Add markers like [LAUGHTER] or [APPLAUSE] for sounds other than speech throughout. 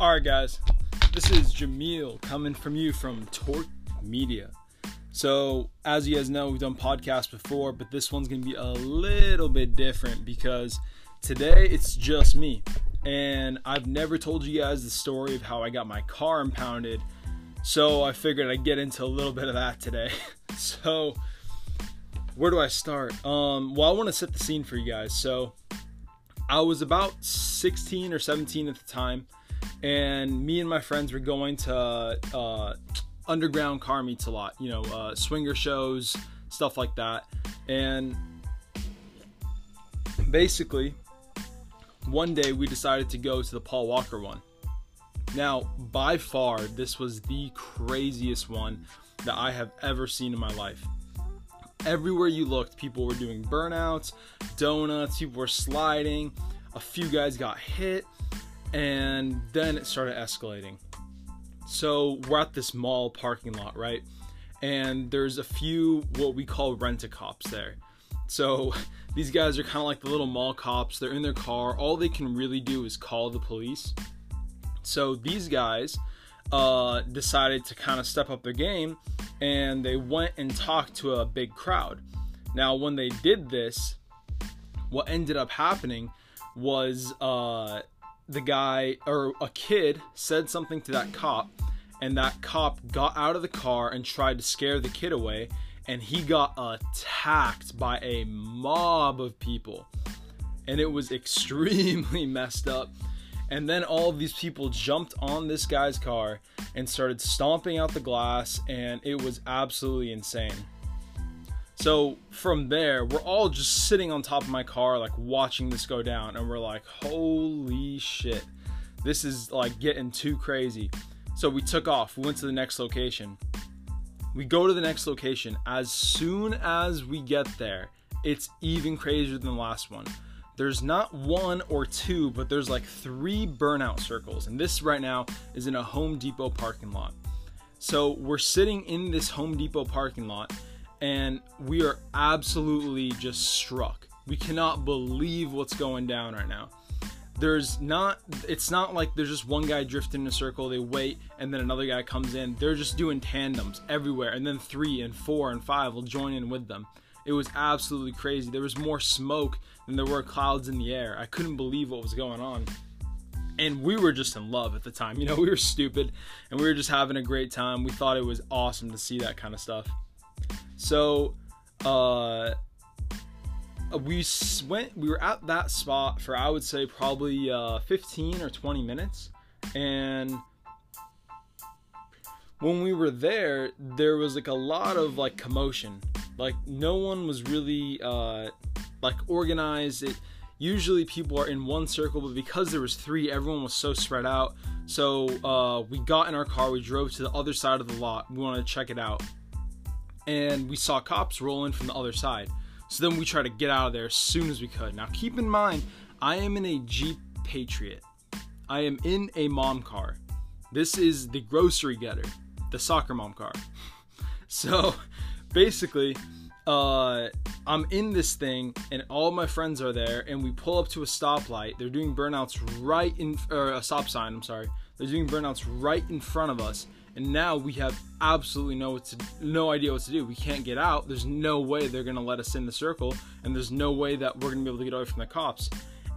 Alright, guys, this is Jameel coming from you from Torque Media. So, as you guys know, we've done podcasts before, but this one's gonna be a little bit different because today it's just me. And I've never told you guys the story of how I got my car impounded, so I figured I'd get into a little bit of that today. [LAUGHS] so, where do I start? Um, well, I want to set the scene for you guys. So, I was about 16 or 17 at the time, and me and my friends were going to uh, underground car meets a lot, you know, uh, swinger shows, stuff like that. And basically, one day we decided to go to the Paul Walker one. Now, by far, this was the craziest one that I have ever seen in my life. Everywhere you looked, people were doing burnouts, donuts, people were sliding, a few guys got hit, and then it started escalating. So we're at this mall parking lot, right? And there's a few what we call rent a cops there. So [LAUGHS] these guys are kind of like the little mall cops. They're in their car. All they can really do is call the police. So these guys uh, decided to kind of step up their game and they went and talked to a big crowd. Now, when they did this, what ended up happening was uh, the guy or a kid said something to that cop, and that cop got out of the car and tried to scare the kid away, and he got attacked by a mob of people. And it was [LAUGHS] extremely messed up. And then all of these people jumped on this guy's car and started stomping out the glass, and it was absolutely insane. So from there, we're all just sitting on top of my car, like watching this go down, and we're like, holy shit, this is like getting too crazy. So we took off, we went to the next location. We go to the next location. As soon as we get there, it's even crazier than the last one there's not one or two, but there's like three burnout circles. And this right now is in a Home Depot parking lot. So we're sitting in this Home Depot parking lot and we are absolutely just struck. We cannot believe what's going down right now. There's not, it's not like there's just one guy drifting in a circle, they wait, and then another guy comes in. They're just doing tandems everywhere, and then three and four and five will join in with them. It was absolutely crazy. There was more smoke than there were clouds in the air. I couldn't believe what was going on. And we were just in love at the time. You know, we were stupid and we were just having a great time. We thought it was awesome to see that kind of stuff. So, uh, we went, we were at that spot for, I would say, probably uh, 15 or 20 minutes. And when we were there, there was like a lot of like commotion like no one was really uh, like organized. It usually people are in one circle, but because there was three, everyone was so spread out. So uh, we got in our car, we drove to the other side of the lot. We wanted to check it out, and we saw cops rolling from the other side. So then we tried to get out of there as soon as we could. Now keep in mind, I am in a Jeep Patriot. I am in a mom car. This is the grocery getter, the soccer mom car. [LAUGHS] So basically, uh, I'm in this thing, and all my friends are there, and we pull up to a stoplight. They're doing burnouts right in, or a stop sign. I'm sorry. They're doing burnouts right in front of us, and now we have absolutely no to, no idea what to do. We can't get out. There's no way they're gonna let us in the circle, and there's no way that we're gonna be able to get away from the cops.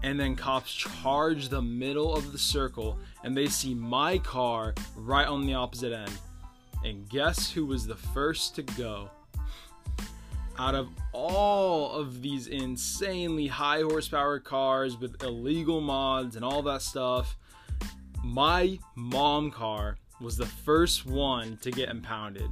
And then cops charge the middle of the circle, and they see my car right on the opposite end. And guess who was the first to go? out of all of these insanely high horsepower cars with illegal mods and all that stuff, my mom car was the first one to get impounded.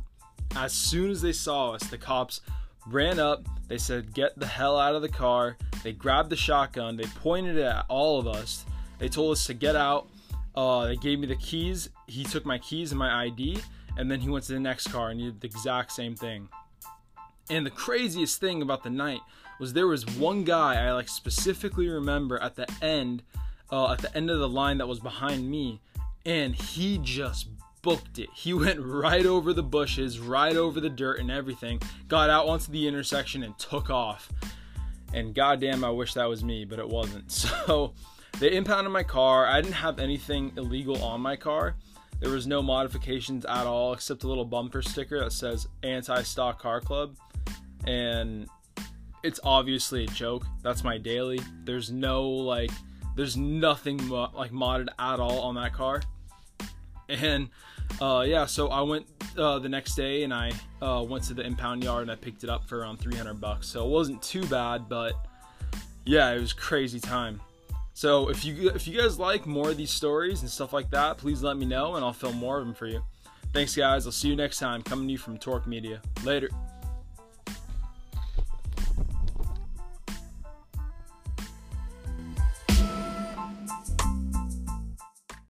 As soon as they saw us, the cops ran up. They said, Get the hell out of the car. They grabbed the shotgun. They pointed it at all of us. They told us to get out. Uh, they gave me the keys. He took my keys and my ID. And then he went to the next car and did the exact same thing. And the craziest thing about the night was there was one guy I like specifically remember at the end, uh, at the end of the line that was behind me, and he just booked it. He [LAUGHS] went right over the bushes, right over the dirt and everything, got out onto the intersection and took off. And goddamn, I wish that was me, but it wasn't. [LAUGHS] So they impounded my car. I didn't have anything illegal on my car. There was no modifications at all except a little bumper sticker that says anti stock car club. And it's obviously a joke. That's my daily. There's no like, there's nothing mo- like modded at all on that car. And uh, yeah, so I went uh, the next day and I uh, went to the impound yard and I picked it up for around 300 bucks. So it wasn't too bad, but yeah, it was crazy time. So if you if you guys like more of these stories and stuff like that, please let me know and I'll film more of them for you. Thanks guys. I'll see you next time. Coming to you from Torque Media. Later.